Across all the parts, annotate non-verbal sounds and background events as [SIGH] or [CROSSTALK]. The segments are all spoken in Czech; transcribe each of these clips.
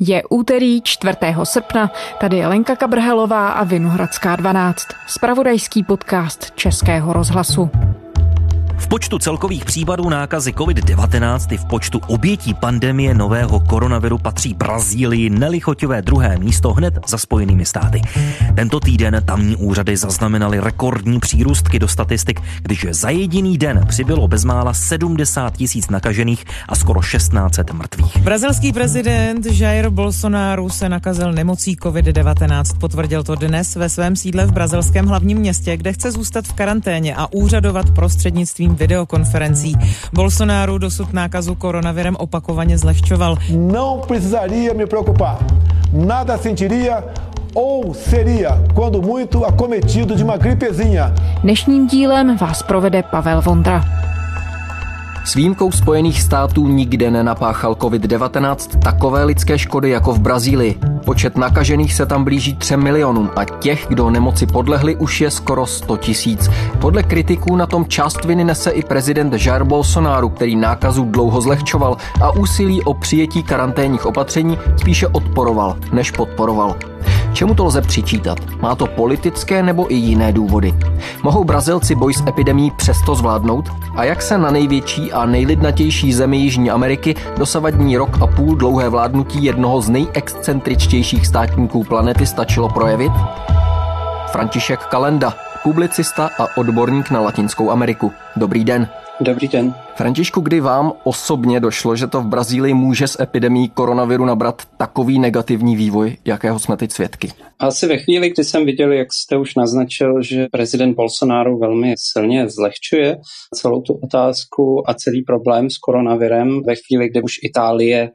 Je úterý 4. srpna, tady je Lenka Kabrhelová a Vinohradská 12, spravodajský podcast Českého rozhlasu. V počtu celkových případů nákazy COVID-19 i v počtu obětí pandemie nového koronaviru patří Brazílii nelichotivé druhé místo hned za spojenými státy. Tento týden tamní úřady zaznamenaly rekordní přírůstky do statistik, když za jediný den přibylo bezmála 70 tisíc nakažených a skoro 16 mrtvých. Brazilský prezident Jair Bolsonaro se nakazil nemocí COVID-19. Potvrdil to dnes ve svém sídle v brazilském hlavním městě, kde chce zůstat v karanténě a úřadovat prostřednictvím prostřednictvím videokonferencí. Bolsonaro dosud nákazu koronavirem opakovaně zlehčoval. Não precisaria me preocupar. Nada sentiria ou seria, quando muito, acometido de uma gripezinha. Dnešním dílem vás provede Pavel Vondra. S výjimkou Spojených států nikde nenapáchal COVID-19 takové lidské škody jako v Brazílii. Počet nakažených se tam blíží 3 milionům a těch, kdo nemoci podlehli, už je skoro 100 tisíc. Podle kritiků na tom část viny nese i prezident Jair Bolsonaro, který nákazu dlouho zlehčoval a úsilí o přijetí karanténních opatření spíše odporoval, než podporoval. Čemu to lze přičítat? Má to politické nebo i jiné důvody? Mohou Brazilci boj s epidemí přesto zvládnout? A jak se na největší a nejlidnatější zemi Jižní Ameriky dosavadní rok a půl dlouhé vládnutí jednoho z nejexcentričtějších státníků planety stačilo projevit? František Kalenda, publicista a odborník na Latinskou Ameriku. Dobrý den. Dobrý den. Františku, kdy vám osobně došlo, že to v Brazílii může s epidemí koronaviru nabrat takový negativní vývoj, jakého jsme teď svědky? Asi ve chvíli, kdy jsem viděl, jak jste už naznačil, že prezident Bolsonaro velmi silně zlehčuje celou tu otázku a celý problém s koronavirem, ve chvíli, kdy už Itálie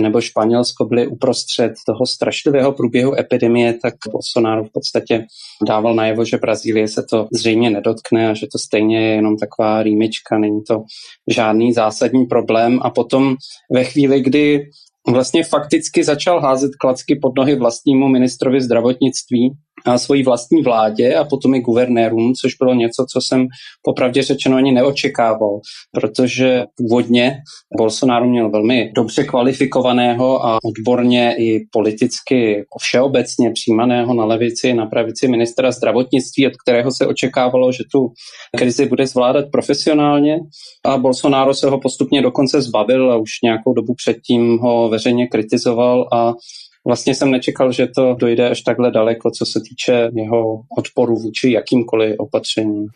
nebo Španělsko byly uprostřed toho strašlivého průběhu epidemie, tak Bolsonaro v podstatě dával najevo, že Brazílie se to zřejmě nedotkne a že to stejně je jenom taková rýmička, není to žádný zásadní problém. A potom ve chvíli, kdy vlastně fakticky začal házet klacky pod nohy vlastnímu ministrovi zdravotnictví, svojí vlastní vládě a potom i guvernérům, což bylo něco, co jsem popravdě řečeno ani neočekával, protože původně Bolsonaro měl velmi dobře kvalifikovaného a odborně i politicky všeobecně přijímaného na levici na pravici ministra zdravotnictví, od kterého se očekávalo, že tu krizi bude zvládat profesionálně. A Bolsonaro se ho postupně dokonce zbavil a už nějakou dobu předtím ho veřejně kritizoval a Vlastně jsem nečekal, že to dojde až takhle daleko, co se týče jeho odporu vůči jakýmkoliv opatřením.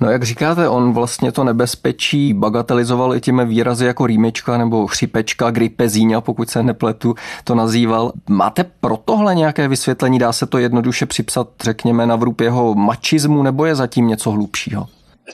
No jak říkáte, on vlastně to nebezpečí bagatelizoval i těmi výrazy jako rýmečka nebo chřipečka, gripezíňa, pokud se nepletu, to nazýval. Máte pro tohle nějaké vysvětlení? Dá se to jednoduše připsat, řekněme, na vrub jeho mačismu, nebo je zatím něco hlubšího?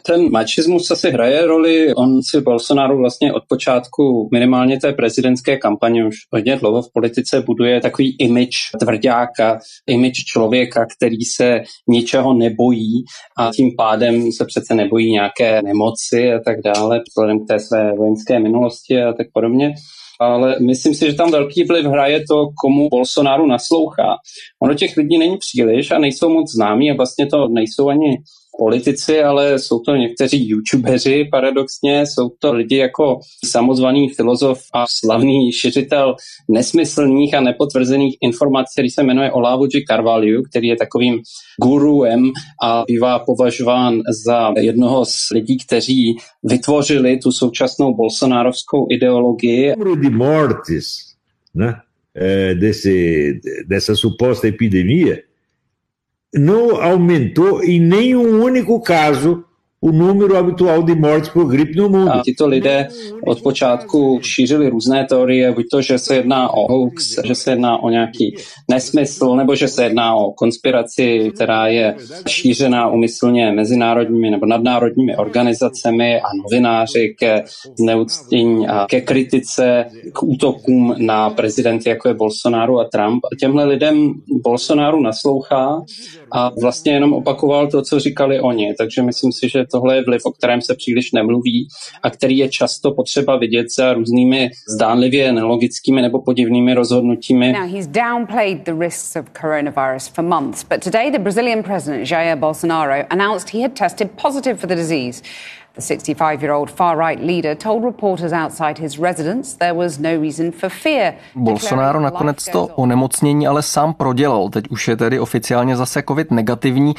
Ten mačismus asi hraje roli. On si Bolsonaro vlastně od počátku minimálně té prezidentské kampaně už hodně dlouho v politice buduje takový image tvrdáka, image člověka, který se ničeho nebojí a tím pádem se přece nebojí nějaké nemoci a tak dále, vzhledem k té své vojenské minulosti a tak podobně ale myslím si, že tam velký vliv hraje to, komu Bolsonaro naslouchá. Ono těch lidí není příliš a nejsou moc známí a vlastně to nejsou ani politici, ale jsou to někteří youtubeři paradoxně, jsou to lidi jako samozvaný filozof a slavný šiřitel nesmyslných a nepotvrzených informací, který se jmenuje Olavo G. Carvalho, který je takovým guruem a bývá považován za jednoho z lidí, kteří vytvořili tu současnou bolsonárovskou ideologii. De mortes, né? desse, dessa suposta epidemia não aumentou em nenhum único caso o número habitual de mortes por gripe no mundo. A tito lidé od počátku šířili různé teorie, buď to, že se jedná o hoax, že se jedná o nějaký nesmysl, nebo že se jedná o konspiraci, která je šířená umyslně mezinárodními nebo nadnárodními organizacemi a novináři ke zneuctění a ke kritice, k útokům na prezidenty, jako je Bolsonaro a Trump. A těmhle lidem Bolsonaro naslouchá a vlastně jenom opakoval to, co říkali oni. Takže myslím si, že tohle je vliv, o kterém se příliš nemluví a který je často potřeba vidět za různými zdánlivě nelogickými nebo podivnými rozhodnutími. Now he's downplayed the risks of coronavirus for months, but today the Brazilian president Jair Bolsonaro announced he had tested positive for the disease. The 65 year old far right leader told reporters outside his residence there was no reason for fear. Bolsonaro nakonec to onemocnění ale sám prodělal. Teď už je tedy oficiálně zase COVID negativní.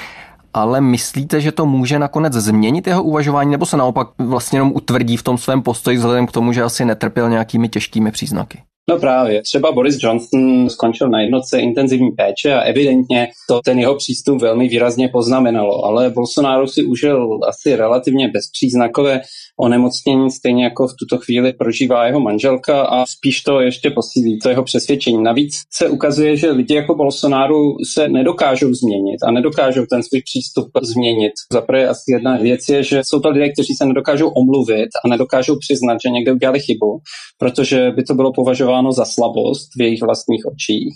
Ale myslíte, že to může nakonec změnit jeho uvažování, nebo se naopak vlastně jenom utvrdí v tom svém postoji vzhledem k tomu, že asi netrpěl nějakými těžkými příznaky? No právě, třeba Boris Johnson skončil na jednotce intenzivní péče a evidentně to ten jeho přístup velmi výrazně poznamenalo, ale Bolsonaro si užil asi relativně bezpříznakové onemocnění, stejně jako v tuto chvíli prožívá jeho manželka a spíš to ještě posílí to jeho přesvědčení. Navíc se ukazuje, že lidi jako Bolsonaro se nedokážou změnit a nedokážou ten svůj přístup změnit. Zaprvé asi jedna věc je, že jsou to lidé, kteří se nedokážou omluvit a nedokážou přiznat, že někde udělali chybu, protože by to bylo považováno za slabost v jejich vlastních očích.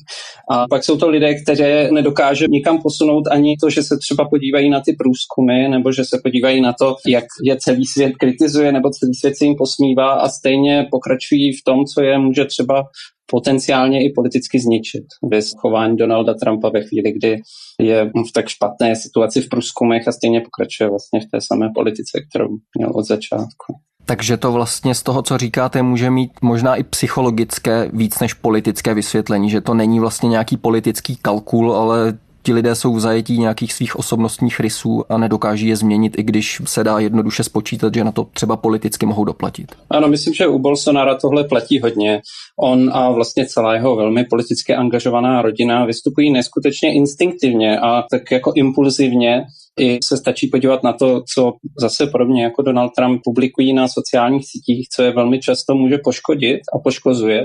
A pak jsou to lidé, kteří nedokážou nikam posunout ani to, že se třeba podívají na ty průzkumy nebo že se podívají na to, jak je celý svět kritizuje kritizuje nebo celý svět se jim posmívá a stejně pokračují v tom, co je může třeba potenciálně i politicky zničit. Bez chování Donalda Trumpa ve chvíli, kdy je v tak špatné situaci v průzkumech a stejně pokračuje vlastně v té samé politice, kterou měl od začátku. Takže to vlastně z toho, co říkáte, může mít možná i psychologické víc než politické vysvětlení, že to není vlastně nějaký politický kalkul, ale ti lidé jsou v zajetí nějakých svých osobnostních rysů a nedokáží je změnit, i když se dá jednoduše spočítat, že na to třeba politicky mohou doplatit. Ano, myslím, že u Bolsonara tohle platí hodně. On a vlastně celá jeho velmi politicky angažovaná rodina vystupují neskutečně instinktivně a tak jako impulzivně i se stačí podívat na to, co zase podobně jako Donald Trump publikují na sociálních sítích, co je velmi často může poškodit a poškozuje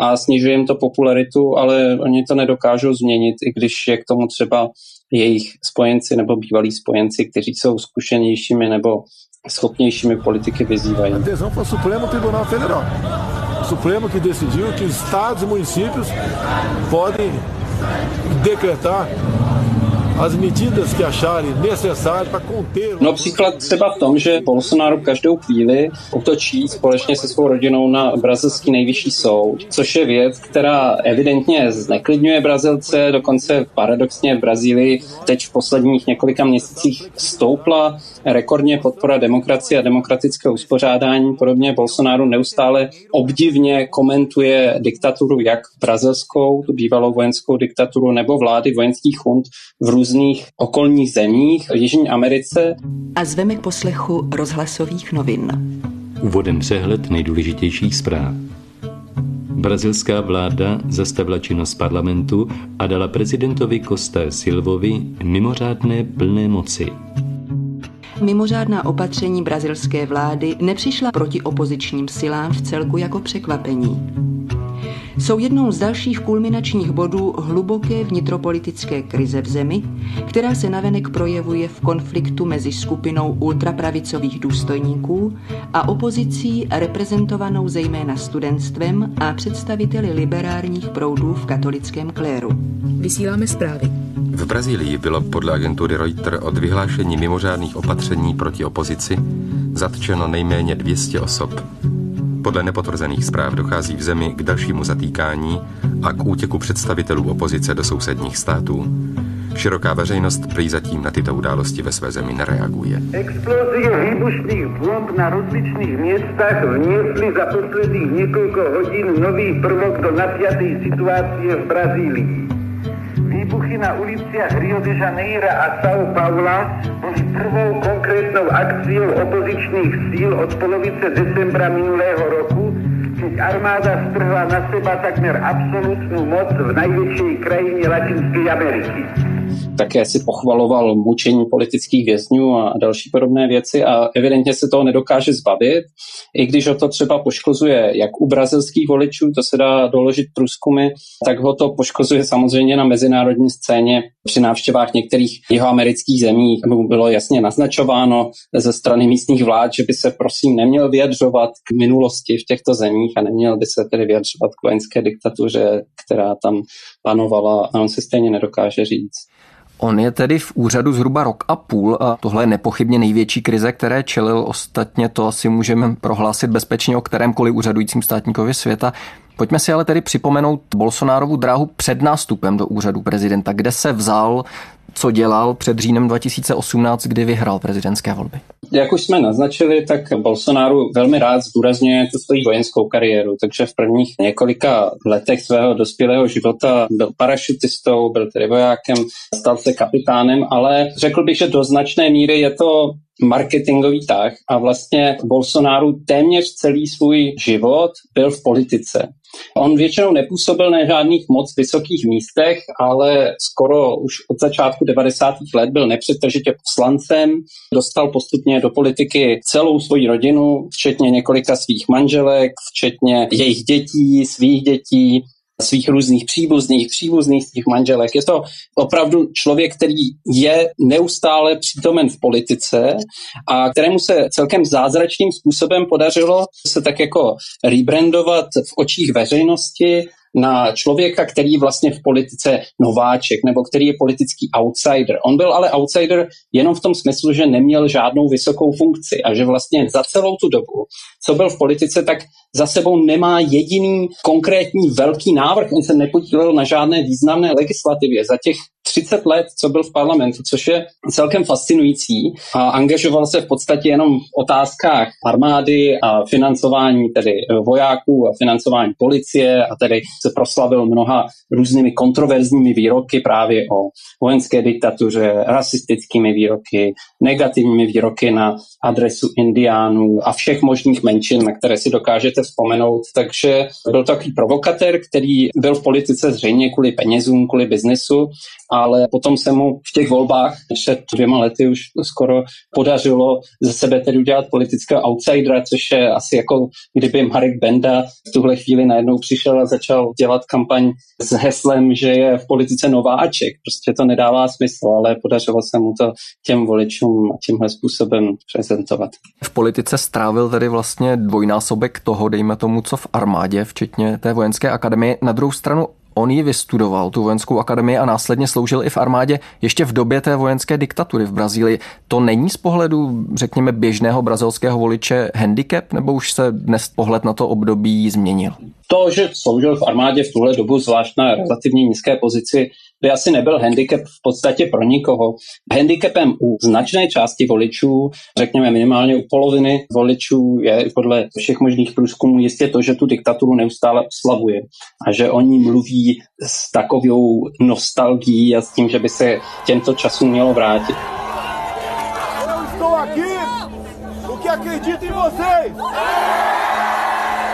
a snižuje jim to popularitu, ale oni to nedokážou změnit, i když je k tomu třeba jejich spojenci nebo bývalí spojenci, kteří jsou zkušenějšími nebo schopnějšími politiky vyzývají. Supremo Supremo que decidiu que estados e municípios podem decretar No příklad třeba v tom, že Bolsonaro každou chvíli útočí společně se svou rodinou na brazilský nejvyšší soud, což je věc, která evidentně zneklidňuje Brazilce, dokonce paradoxně v Brazílii teď v posledních několika měsících stoupla rekordně podpora demokracie a demokratického uspořádání. Podobně Bolsonaro neustále obdivně komentuje diktaturu jak brazilskou, bývalou vojenskou diktaturu, nebo vlády vojenských chund v různých okolních zemích v Jižní Americe. A zveme k poslechu rozhlasových novin. Úvodem přehled nejdůležitějších zpráv. Brazilská vláda zastavila činnost parlamentu a dala prezidentovi Costa Silvovi mimořádné plné moci. Mimořádná opatření brazilské vlády nepřišla proti opozičním silám v celku jako překvapení. Jsou jednou z dalších kulminačních bodů hluboké vnitropolitické krize v zemi, která se navenek projevuje v konfliktu mezi skupinou ultrapravicových důstojníků a opozicí reprezentovanou zejména studentstvem a představiteli liberárních proudů v katolickém kléru. Vysíláme zprávy. V Brazílii bylo podle agentury Reuters od vyhlášení mimořádných opatření proti opozici zatčeno nejméně 200 osob. Podle nepotvrzených zpráv dochází v zemi k dalšímu zatýkání a k útěku představitelů opozice do sousedních států. Široká veřejnost prý zatím na tyto události ve své zemi nereaguje. Explozie výbušných bomb na rozličných místech vniesli za posledních několik hodin nový prvok do napjaté situace v Brazílii. Výbuchy na uliciach Rio de Janeiro a São Paula boli prvou konkrétnou akciou opozičných síl od polovice decembra minulého roku, keď armáda strhla na seba takmer absolútnu moc v najväčšej krajine Latinskej Ameriky. Také si pochvaloval mučení politických vězňů a další podobné věci a evidentně se toho nedokáže zbavit, i když ho to třeba poškozuje jak u brazilských voličů, to se dá doložit průzkumy, tak ho to poškozuje samozřejmě na mezinárodní scéně při návštěvách některých jeho amerických zemí. Bylo jasně naznačováno ze strany místních vlád, že by se prosím neměl vyjadřovat k minulosti v těchto zemích a neměl by se tedy vyjadřovat k vojenské diktatuře, která tam panovala a on se stejně nedokáže říct. On je tedy v úřadu zhruba rok a půl a tohle je nepochybně největší krize, které čelil. Ostatně to asi můžeme prohlásit bezpečně o kterémkoliv úřadujícím státníkovi světa. Pojďme si ale tedy připomenout Bolsonárovu dráhu před nástupem do úřadu prezidenta, kde se vzal co dělal před říjnem 2018, kdy vyhrál prezidentské volby. Jak už jsme naznačili, tak Bolsonaro velmi rád zdůrazňuje tu svoji vojenskou kariéru, takže v prvních několika letech svého dospělého života byl parašutistou, byl tedy vojákem, stal se kapitánem, ale řekl bych, že do značné míry je to marketingový tah a vlastně Bolsonaro téměř celý svůj život byl v politice. On většinou nepůsobil na žádných moc vysokých místech, ale skoro už od začátku 90. let byl nepřetržitě poslancem, dostal postupně do politiky celou svoji rodinu, včetně několika svých manželek, včetně jejich dětí, svých dětí, svých různých příbuzných, příbuzných svých manželek. Je to opravdu člověk, který je neustále přítomen v politice a kterému se celkem zázračným způsobem podařilo se tak jako rebrandovat v očích veřejnosti na člověka, který vlastně v politice nováček, nebo který je politický outsider. On byl ale outsider jenom v tom smyslu, že neměl žádnou vysokou funkci a že vlastně za celou tu dobu, co byl v politice, tak za sebou nemá jediný konkrétní velký návrh. On se nepodílel na žádné významné legislativě. Za těch 30 let, co byl v parlamentu, což je celkem fascinující a angažoval se v podstatě jenom v otázkách armády a financování tedy vojáků a financování policie a tedy se proslavil mnoha různými kontroverzními výroky právě o vojenské diktatuře, rasistickými výroky, negativními výroky na adresu indiánů a všech možných menšin, na které si dokážete vzpomenout. Takže byl takový provokatér, který byl v politice zřejmě kvůli penězům, kvůli biznesu ale potom se mu v těch volbách před dvěma lety už skoro podařilo ze sebe tedy udělat politického outsidera, což je asi jako kdyby Marek Benda v tuhle chvíli najednou přišel a začal dělat kampaň s heslem, že je v politice nováček. Prostě to nedává smysl, ale podařilo se mu to těm voličům tímhle způsobem prezentovat. V politice strávil tedy vlastně dvojnásobek toho, dejme tomu, co v armádě, včetně té vojenské akademie. Na druhou stranu On ji vystudoval, tu vojenskou akademii, a následně sloužil i v armádě ještě v době té vojenské diktatury v Brazílii. To není z pohledu, řekněme, běžného brazilského voliče handicap, nebo už se dnes pohled na to období změnil? To, že sloužil v armádě v tuhle dobu, zvlášť na relativně nízké pozici, by asi nebyl handicap v podstatě pro nikoho. Handicapem u značné části voličů, řekněme minimálně u poloviny voličů, je podle všech možných průzkumů jistě to, že tu diktaturu neustále oslavuje a že oni mluví s takovou nostalgií a s tím, že by se těmto časům mělo vrátit. estou aqui porque acredito em vocês!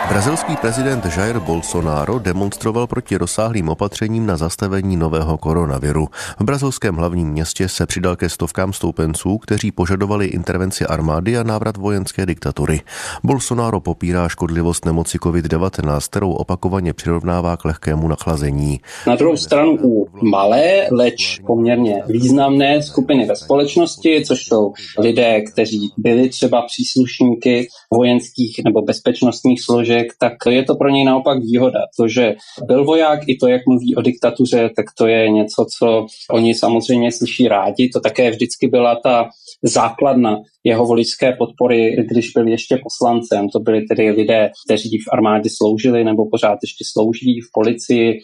Brazilský prezident Jair Bolsonaro demonstroval proti rozsáhlým opatřením na zastavení nového koronaviru. V brazilském hlavním městě se přidal ke stovkám stoupenců, kteří požadovali intervenci armády a návrat vojenské diktatury. Bolsonaro popírá škodlivost nemoci COVID-19, kterou opakovaně přirovnává k lehkému nachlazení. Na druhou stranu u malé, leč poměrně významné skupiny ve společnosti, což jsou lidé, kteří byli třeba příslušníky vojenských nebo bezpečnostních složek, člověk, tak je to pro něj naopak výhoda. To, že byl voják, i to, jak mluví o diktatuře, tak to je něco, co oni samozřejmě slyší rádi. To také vždycky byla ta základna jeho voličské podpory, když byl ještě poslancem. To byli tedy lidé, kteří v armádě sloužili nebo pořád ještě slouží v policii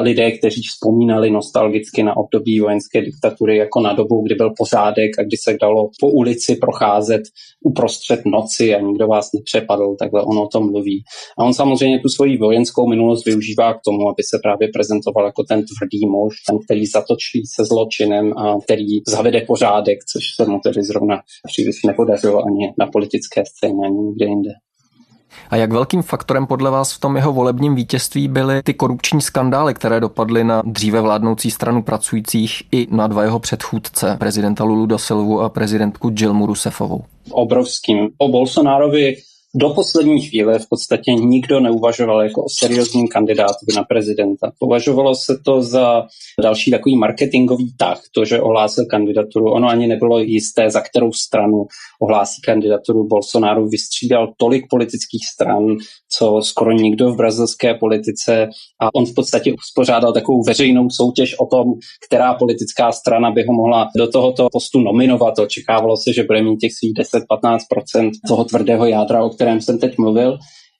lidé, kteří vzpomínali nostalgicky na období vojenské diktatury jako na dobu, kdy byl pořádek a kdy se dalo po ulici procházet uprostřed noci a nikdo vás nepřepadl, takhle on o tom mluví. A on samozřejmě tu svoji vojenskou minulost využívá k tomu, aby se právě prezentoval jako ten tvrdý muž, ten, který zatočí se zločinem a který zavede pořádek, což se mu tedy zrovna příliš nepodařilo ani na politické scéně, ani nikde jinde. A jak velkým faktorem podle vás v tom jeho volebním vítězství byly ty korupční skandály, které dopadly na dříve vládnoucí stranu pracujících i na dva jeho předchůdce, prezidenta Lulu da Silvu a prezidentku Jilmu Rousseffovou? Obrovským. O Bolsonárovi do poslední chvíle v podstatě nikdo neuvažoval jako o seriózním kandidátovi na prezidenta. Považovalo se to za další takový marketingový tah, to, že ohlásil kandidaturu. Ono ani nebylo jisté, za kterou stranu ohlásí kandidaturu. Bolsonaro vystřídal tolik politických stran, co skoro nikdo v brazilské politice a on v podstatě uspořádal takovou veřejnou soutěž o tom, která politická strana by ho mohla do tohoto postu nominovat. Očekávalo se, že bude mít těch svých 10-15% toho tvrdého jádra, kterém jsem teď mluvil.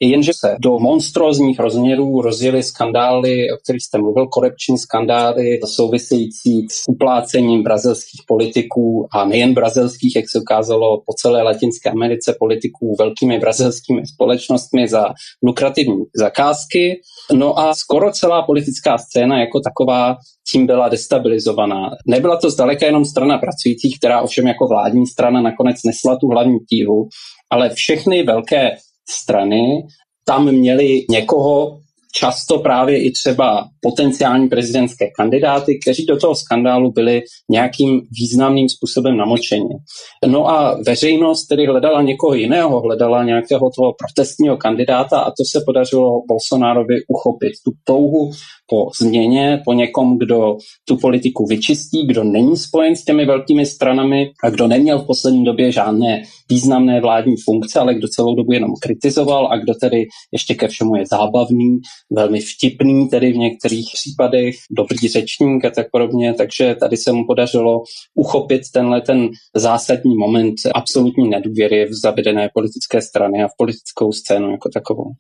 Jenže se do monstrózních rozměrů rozjeli skandály, o kterých jste mluvil, korupční skandály související s uplácením brazilských politiků a nejen brazilských, jak se ukázalo po celé Latinské Americe, politiků velkými brazilskými společnostmi za lukrativní zakázky. No a skoro celá politická scéna jako taková tím byla destabilizovaná. Nebyla to zdaleka jenom strana pracujících, která ovšem jako vládní strana nakonec nesla tu hlavní tíhu, ale všechny velké strany tam měli někoho, často právě i třeba potenciální prezidentské kandidáty, kteří do toho skandálu byli nějakým významným způsobem namočeni. No a veřejnost tedy hledala někoho jiného, hledala nějakého toho protestního kandidáta a to se podařilo Bolsonárovi uchopit. Tu touhu po změně, po někom, kdo tu politiku vyčistí, kdo není spojen s těmi velkými stranami a kdo neměl v poslední době žádné významné vládní funkce, ale kdo celou dobu jenom kritizoval a kdo tedy ještě ke všemu je zábavný, velmi vtipný, tedy v některých případech, dobrý řečník a tak podobně, takže tady se mu podařilo uchopit tenhle ten zásadní moment absolutní nedůvěry v zavedené politické strany a v politickou scénu jako takovou.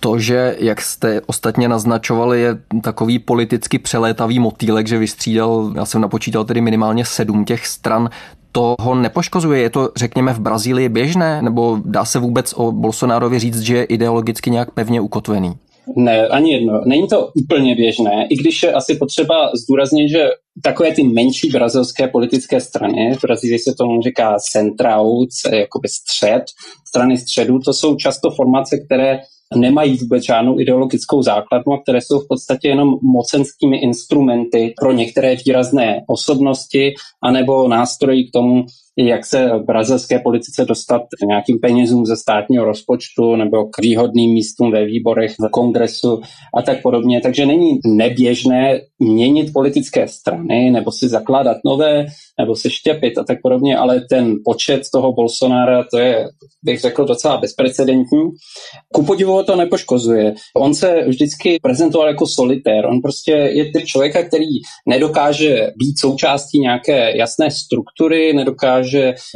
To, že, jak jste ostatně naznačovali, je takový politicky přelétavý motýlek, že vystřídal, já jsem napočítal tedy minimálně sedm těch stran, to ho nepoškozuje? Je to, řekněme, v Brazílii běžné? Nebo dá se vůbec o Bolsonárovi říct, že je ideologicky nějak pevně ukotvený? Ne, ani jedno. Není to úplně běžné, i když je asi potřeba zdůraznit, že takové ty menší brazilské politické strany, v Brazílii se tomu říká centraut, jakoby střed, strany středu, to jsou často formace, které nemají vůbec žádnou ideologickou základnu a které jsou v podstatě jenom mocenskými instrumenty pro některé výrazné osobnosti anebo nástroji k tomu, jak se v brazilské politice dostat k nějakým penězům ze státního rozpočtu nebo k výhodným místům ve výborech, v kongresu a tak podobně. Takže není neběžné měnit politické strany nebo si zakládat nové nebo se štěpit a tak podobně, ale ten počet toho Bolsonára, to je, bych řekl, docela bezprecedentní. Ku podivu to nepoškozuje. On se vždycky prezentoval jako solitér. On prostě je typ člověka, který nedokáže být součástí nějaké jasné struktury, nedokáže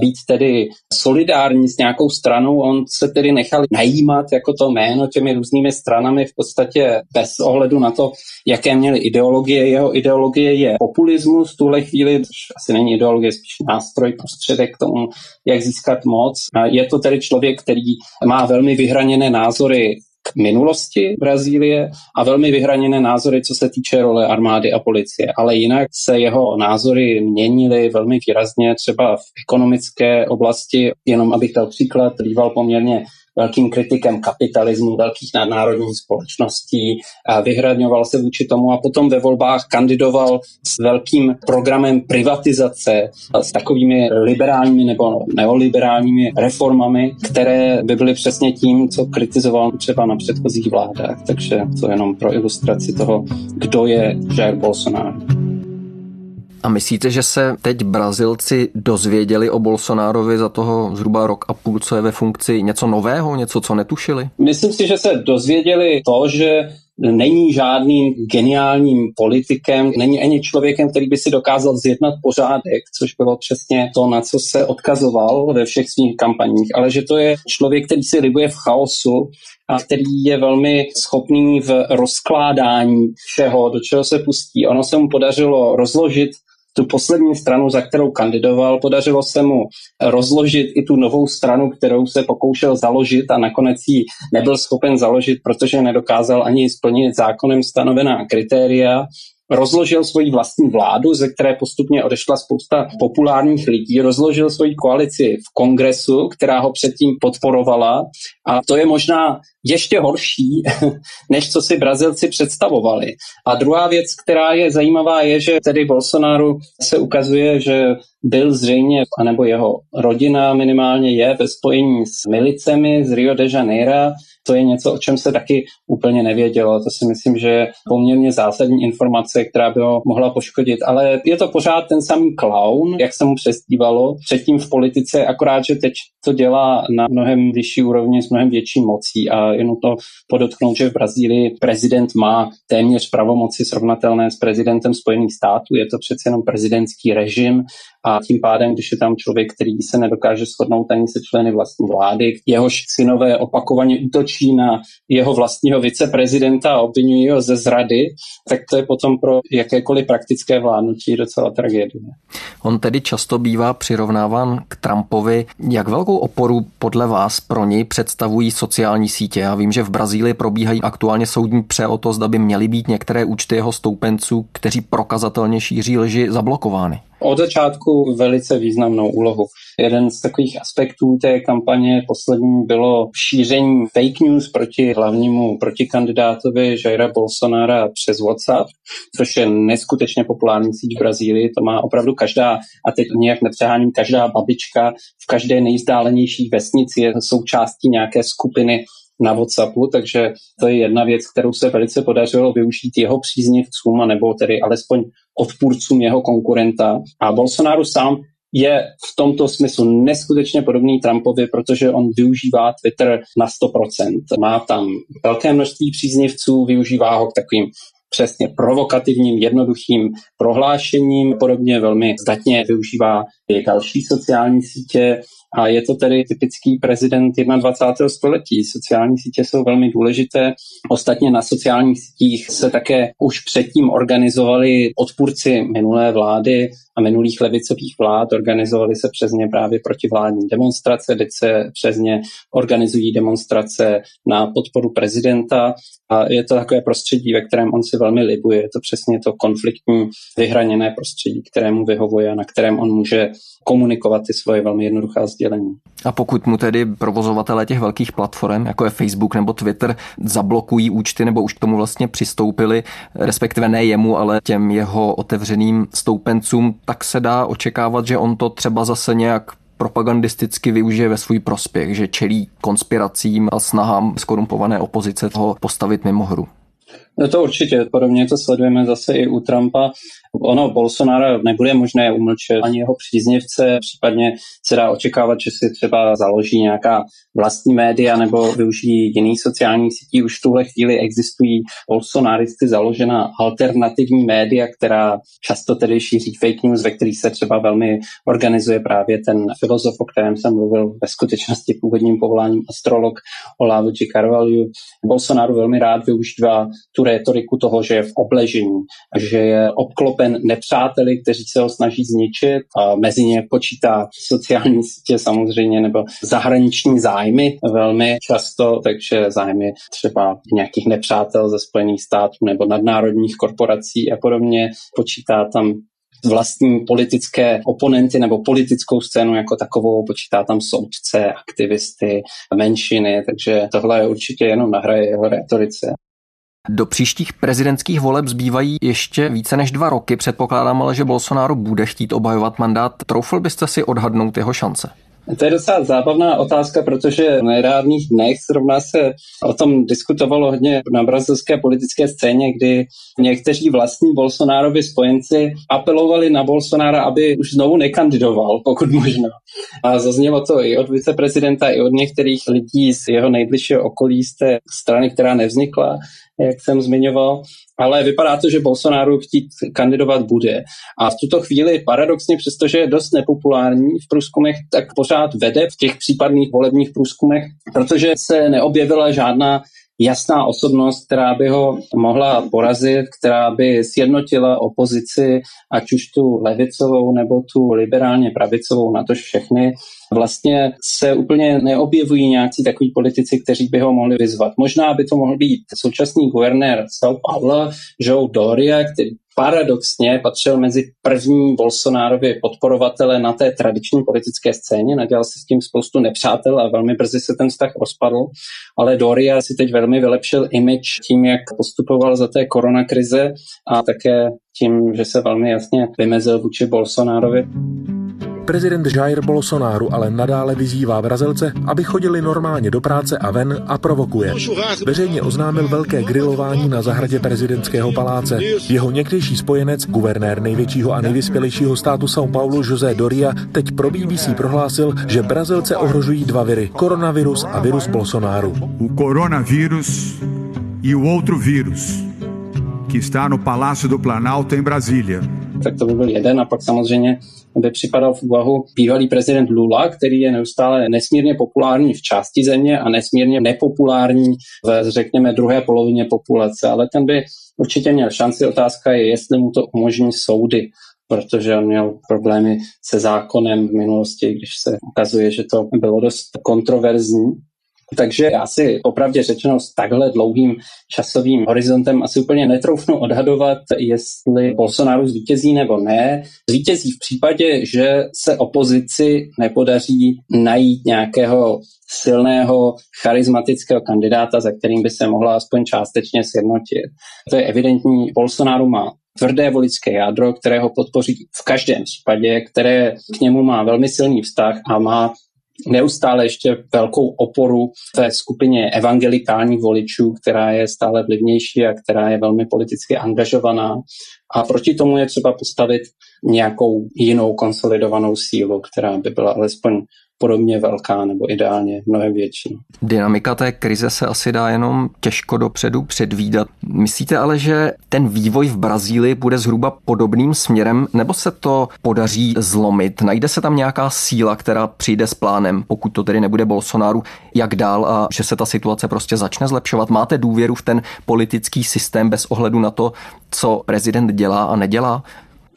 být tedy solidární s nějakou stranou. On se tedy nechal najímat jako to jméno těmi různými stranami v podstatě bez ohledu na to, jaké měly ideologie. Jeho ideologie je populismus v tuhle chvíli, což asi není ideologie, spíš nástroj, prostředek k tomu, jak získat moc. Je to tedy člověk, který má velmi vyhraněné názory k minulosti Brazílie a velmi vyhraněné názory, co se týče role armády a policie. Ale jinak se jeho názory měnily velmi výrazně, třeba v ekonomické oblasti. Jenom abych dal příklad, býval poměrně velkým kritikem kapitalismu, velkých nadnárodních společností, vyhradňoval se vůči tomu a potom ve volbách kandidoval s velkým programem privatizace, s takovými liberálními nebo neoliberálními reformami, které by byly přesně tím, co kritizoval třeba na předchozích vládách. Takže to jenom pro ilustraci toho, kdo je Jair Bolsonaro. A myslíte, že se teď Brazilci dozvěděli o Bolsonárovi za toho zhruba rok a půl, co je ve funkci, něco nového, něco, co netušili? Myslím si, že se dozvěděli to, že není žádným geniálním politikem, není ani člověkem, který by si dokázal zjednat pořádek, což bylo přesně to, na co se odkazoval ve všech svých kampaních, ale že to je člověk, který si libuje v chaosu a který je velmi schopný v rozkládání všeho, do čeho se pustí. Ono se mu podařilo rozložit tu poslední stranu, za kterou kandidoval. Podařilo se mu rozložit i tu novou stranu, kterou se pokoušel založit a nakonec ji nebyl schopen založit, protože nedokázal ani splnit zákonem stanovená kritéria rozložil svoji vlastní vládu, ze které postupně odešla spousta populárních lidí, rozložil svoji koalici v kongresu, která ho předtím podporovala a to je možná ještě horší, [LAUGHS] než co si Brazilci představovali. A druhá věc, která je zajímavá, je, že tedy Bolsonaro se ukazuje, že byl zřejmě, anebo jeho rodina minimálně je ve spojení s milicemi z Rio de Janeiro, to je něco, o čem se taky úplně nevědělo. To si myslím, že je poměrně zásadní informace, která by ho mohla poškodit. Ale je to pořád ten samý clown, jak se mu přestívalo předtím v politice, akorát, že teď to dělá na mnohem vyšší úrovni s mnohem větší mocí a jenom to podotknout, že v Brazílii prezident má téměř pravomoci srovnatelné s prezidentem Spojených států. Je to přece jenom prezidentský režim a tím pádem, když je tam člověk, který se nedokáže shodnout ani se členy vlastní vlády, jehož synové opakovaně útočí na jeho vlastního viceprezidenta a obvinují ho ze zrady, tak to je potom pro jakékoliv praktické vládnutí docela tragédie. On tedy často bývá přirovnáván k Trumpovi. Jak velkou oporu podle vás pro něj představují sociální sítě? Já vím, že v Brazílii probíhají aktuálně soudní pře o to, zda by měly být některé účty jeho stoupenců, kteří prokazatelně šíří lži, zablokovány od začátku velice významnou úlohu. Jeden z takových aspektů té kampaně poslední bylo šíření fake news proti hlavnímu protikandidátovi Jaira Bolsonara přes WhatsApp, což je neskutečně populární síť v Brazílii. To má opravdu každá, a teď nějak nepřeháním, každá babička v každé nejzdálenější vesnici je součástí nějaké skupiny na WhatsAppu, takže to je jedna věc, kterou se velice podařilo využít jeho příznivcům, nebo tedy alespoň odpůrcům jeho konkurenta. A Bolsonaro sám je v tomto smyslu neskutečně podobný Trumpovi, protože on využívá Twitter na 100%. Má tam velké množství příznivců, využívá ho k takovým přesně provokativním, jednoduchým prohlášením. Podobně velmi zdatně využívá i další sociální sítě. A je to tedy typický prezident 21. století. Sociální sítě jsou velmi důležité. Ostatně na sociálních sítích se také už předtím organizovali odpůrci minulé vlády a minulých levicových vlád. Organizovali se přes ně právě protivládní demonstrace, teď se přes ně organizují demonstrace na podporu prezidenta a je to takové prostředí, ve kterém on si velmi libuje. Je to přesně to konfliktní, vyhraněné prostředí, kterému vyhovuje a na kterém on může komunikovat ty svoje velmi jednoduchá. A pokud mu tedy provozovatelé těch velkých platform, jako je Facebook nebo Twitter, zablokují účty nebo už k tomu vlastně přistoupili, respektive ne jemu, ale těm jeho otevřeným stoupencům, tak se dá očekávat, že on to třeba zase nějak propagandisticky využije ve svůj prospěch, že čelí konspiracím a snahám skorumpované opozice toho postavit mimo hru. No to určitě, podobně to sledujeme zase i u Trumpa. Ono Bolsonaro nebude možné umlčet ani jeho příznivce, případně se dá očekávat, že si třeba založí nějaká vlastní média nebo využijí jiných sociálních sítí. Už v tuhle chvíli existují bolsonaristy založená alternativní média, která často tedy šíří fake news, ve kterých se třeba velmi organizuje právě ten filozof, o kterém jsem mluvil ve skutečnosti původním povoláním astrolog Olavo G. Carvalho. Bolsonaro velmi rád využívá tu rétoriku toho, že je v obležení, že je obklopen nepřáteli, kteří se ho snaží zničit a mezi ně počítá sociální sítě samozřejmě nebo zahraniční zájmy velmi často, takže zájmy třeba nějakých nepřátel ze Spojených států nebo nadnárodních korporací a podobně. Počítá tam vlastní politické oponenty nebo politickou scénu jako takovou, počítá tam soudce, aktivisty, menšiny, takže tohle je určitě jenom nahraje jeho retorice. Do příštích prezidentských voleb zbývají ještě více než dva roky. Předpokládám ale, že Bolsonaro bude chtít obhajovat mandát. Troufl byste si odhadnout jeho šance? To je docela zábavná otázka, protože v nedávných dnech zrovna se o tom diskutovalo hodně na brazilské politické scéně, kdy někteří vlastní Bolsonárovi spojenci apelovali na Bolsonára, aby už znovu nekandidoval, pokud možno. A zaznělo to i od viceprezidenta, i od některých lidí z jeho nejbližšího okolí z té strany, která nevznikla, jak jsem zmiňoval ale vypadá to, že Bolsonaro chtít kandidovat bude. A v tuto chvíli paradoxně, přestože je dost nepopulární v průzkumech, tak pořád vede v těch případných volebních průzkumech, protože se neobjevila žádná jasná osobnost, která by ho mohla porazit, která by sjednotila opozici, ať už tu levicovou nebo tu liberálně pravicovou, na to všechny. Vlastně se úplně neobjevují nějaký takový politici, kteří by ho mohli vyzvat. Možná by to mohl být současný guvernér São Paulo, Joe Doria, který paradoxně patřil mezi první Bolsonárově podporovatele na té tradiční politické scéně, nadělal si s tím spoustu nepřátel a velmi brzy se ten vztah rozpadl, ale Doria si teď velmi vylepšil image tím, jak postupoval za té koronakrize a také tím, že se velmi jasně vymezil vůči Bolsonárovi. Prezident Jair Bolsonaro ale nadále vyzývá Brazilce, aby chodili normálně do práce a ven a provokuje. Veřejně oznámil velké grilování na zahradě prezidentského paláce. Jeho někdejší spojenec, guvernér největšího a nejvyspělejšího státu São Paulo José Doria, teď pro BBC prohlásil, že Brazilce ohrožují dva viry, koronavirus a virus Bolsonaro. O coronavírus e o outro vírus, que está no Palácio do Planalto em Brasília. Tak to by byl jeden a pak samozřejmě by připadal v úvahu bývalý prezident Lula, který je neustále nesmírně populární v části země a nesmírně nepopulární v, řekněme, druhé polovině populace, ale ten by určitě měl šanci. Otázka je, jestli mu to umožní soudy, protože on měl problémy se zákonem v minulosti, když se ukazuje, že to bylo dost kontroverzní. Takže já si opravdu řečeno s takhle dlouhým časovým horizontem asi úplně netroufnu odhadovat, jestli Bolsonaro zvítězí nebo ne. Zvítězí v případě, že se opozici nepodaří najít nějakého silného, charismatického kandidáta, za kterým by se mohla aspoň částečně sjednotit. To je evidentní. Bolsonaro má tvrdé voličské jádro, které ho podpoří v každém případě, které k němu má velmi silný vztah a má neustále ještě velkou oporu té skupině evangelikálních voličů, která je stále vlivnější a která je velmi politicky angažovaná. A proti tomu je třeba postavit nějakou jinou konsolidovanou sílu, která by byla alespoň podobně velká nebo ideálně mnohem větší. Dynamika té krize se asi dá jenom těžko dopředu předvídat. Myslíte ale, že ten vývoj v Brazílii bude zhruba podobným směrem, nebo se to podaří zlomit? Najde se tam nějaká síla, která přijde s plánem, pokud to tedy nebude Bolsonaro, jak dál a že se ta situace prostě začne zlepšovat? Máte důvěru v ten politický systém bez ohledu na to, co prezident dělá a nedělá?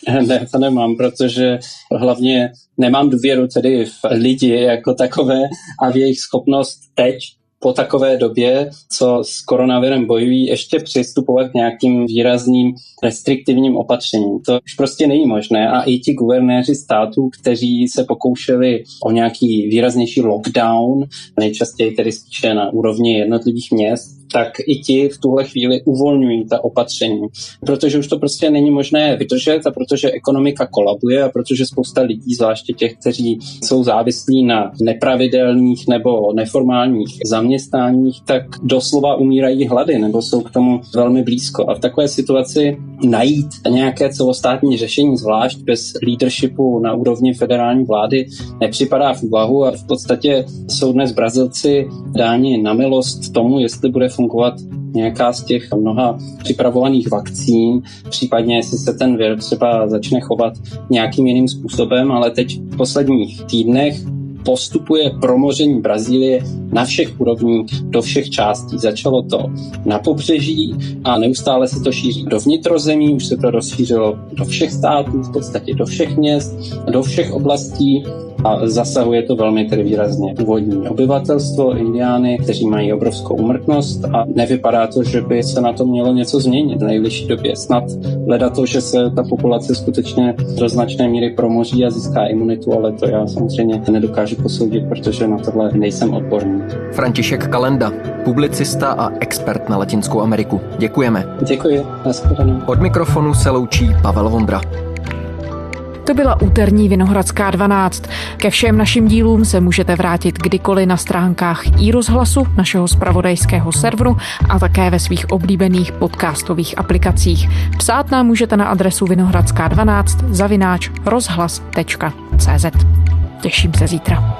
[LAUGHS] Ne, to nemám, protože hlavně nemám důvěru tedy v lidi jako takové a v jejich schopnost teď po takové době, co s koronavirem bojují, ještě přistupovat k nějakým výrazným restriktivním opatřením. To už prostě není možné a i ti guvernéři států, kteří se pokoušeli o nějaký výraznější lockdown, nejčastěji tedy spíše na úrovni jednotlivých měst, tak i ti v tuhle chvíli uvolňují ta opatření, protože už to prostě není možné vydržet a protože ekonomika kolabuje a protože spousta lidí, zvláště těch, kteří jsou závislí na nepravidelných nebo neformálních zaměstnáních, tak doslova umírají hlady nebo jsou k tomu velmi blízko. A v takové situaci najít nějaké celostátní řešení, zvlášť bez leadershipu na úrovni federální vlády, nepřipadá v úvahu a v podstatě jsou dnes Brazilci dáni na milost tomu, jestli bude fungovat fungovat nějaká z těch mnoha připravovaných vakcín, případně jestli se ten vir třeba začne chovat nějakým jiným způsobem, ale teď v posledních týdnech postupuje promoření Brazílie na všech úrovních, do všech částí. Začalo to na pobřeží a neustále se to šíří do vnitrozemí, už se to rozšířilo do všech států, v podstatě do všech měst, do všech oblastí a zasahuje to velmi tedy výrazně původní obyvatelstvo, indiány, kteří mají obrovskou umrtnost a nevypadá to, že by se na to mělo něco změnit v nejbližší době. Snad leda to, že se ta populace skutečně do značné míry promoří a získá imunitu, ale to já samozřejmě nedokážu posoudit, protože na tohle nejsem odborný. František Kalenda, publicista a expert na Latinskou Ameriku. Děkujeme. Děkuji. Nashledanou. Od mikrofonu se loučí Pavel Vondra. To byla úterní Vinohradská 12. Ke všem našim dílům se můžete vrátit kdykoliv na stránkách i rozhlasu našeho spravodajského serveru a také ve svých oblíbených podcastových aplikacích. Psát nám můžete na adresu vinohradská12 zavináč rozhlas.cz. Těším se zítra.